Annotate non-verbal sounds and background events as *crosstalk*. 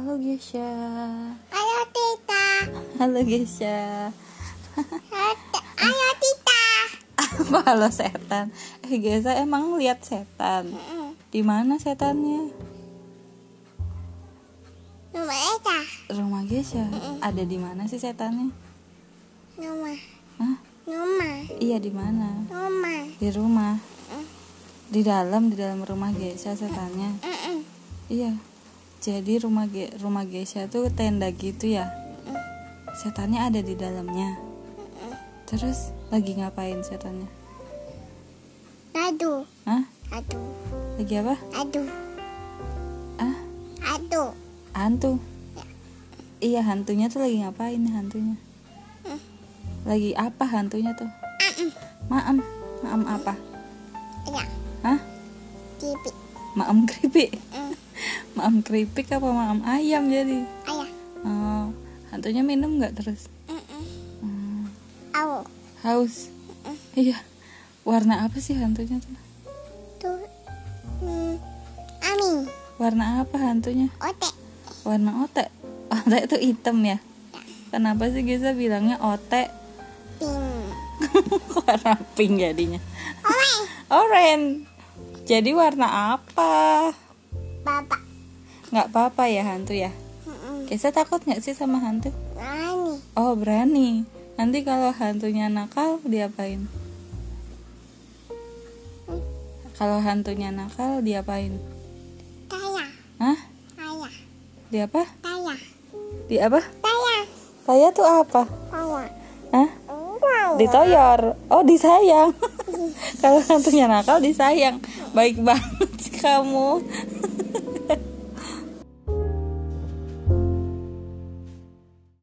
Halo Gesha. Ayo Tita. Halo Gesha. Ayo Tita. Apa halo setan? Eh Gesha emang lihat setan? Di mana setannya? Rumah Eta. Rumah Gesha. Ada di mana sih setannya? Rumah. Hah? Rumah. Iya di mana? Rumah. Di rumah. Di dalam di dalam rumah Gesha setannya. Iya. Jadi rumah Ge rumah Gesha tuh tenda gitu ya. Setannya ada di dalamnya. Terus lagi ngapain setannya? Aduh. Hah? Aduh. Lagi apa? Aduh. Ah, Aduh. hantu. Iya, hantunya tuh lagi ngapain hantunya? Lagi apa hantunya tuh? Mm-mm. Maem, maem apa? Ya. Hah? Tipi. Maem keripik. Mm. Maem keripik apa maem ayam jadi? Ayah. Oh, hantunya minum nggak terus? Hmm, Awo. haus. Iya. Warna apa sih hantunya tuh? Tuh. Hmm. Amin. Warna apa hantunya? Otek. Warna otek. Otek itu hitam ya? Kenapa sih Giza bilangnya otek? Pink. *laughs* warna pink jadinya. Orange. Orange. Jadi warna apa? Bapak. Nggak apa-apa ya hantu ya? Giza takut nggak sih sama hantu? Nani. Oh berani. Nanti kalau hantunya nakal diapain? Kalau hantunya nakal diapain? Taya. Hah? Taya. Di apa? Taya. Di apa? Taya. Saya tuh apa? Taya. Hah? Ditoyor. Oh disayang. *laughs* kalau hantunya nakal disayang. Baik banget sih kamu. *laughs*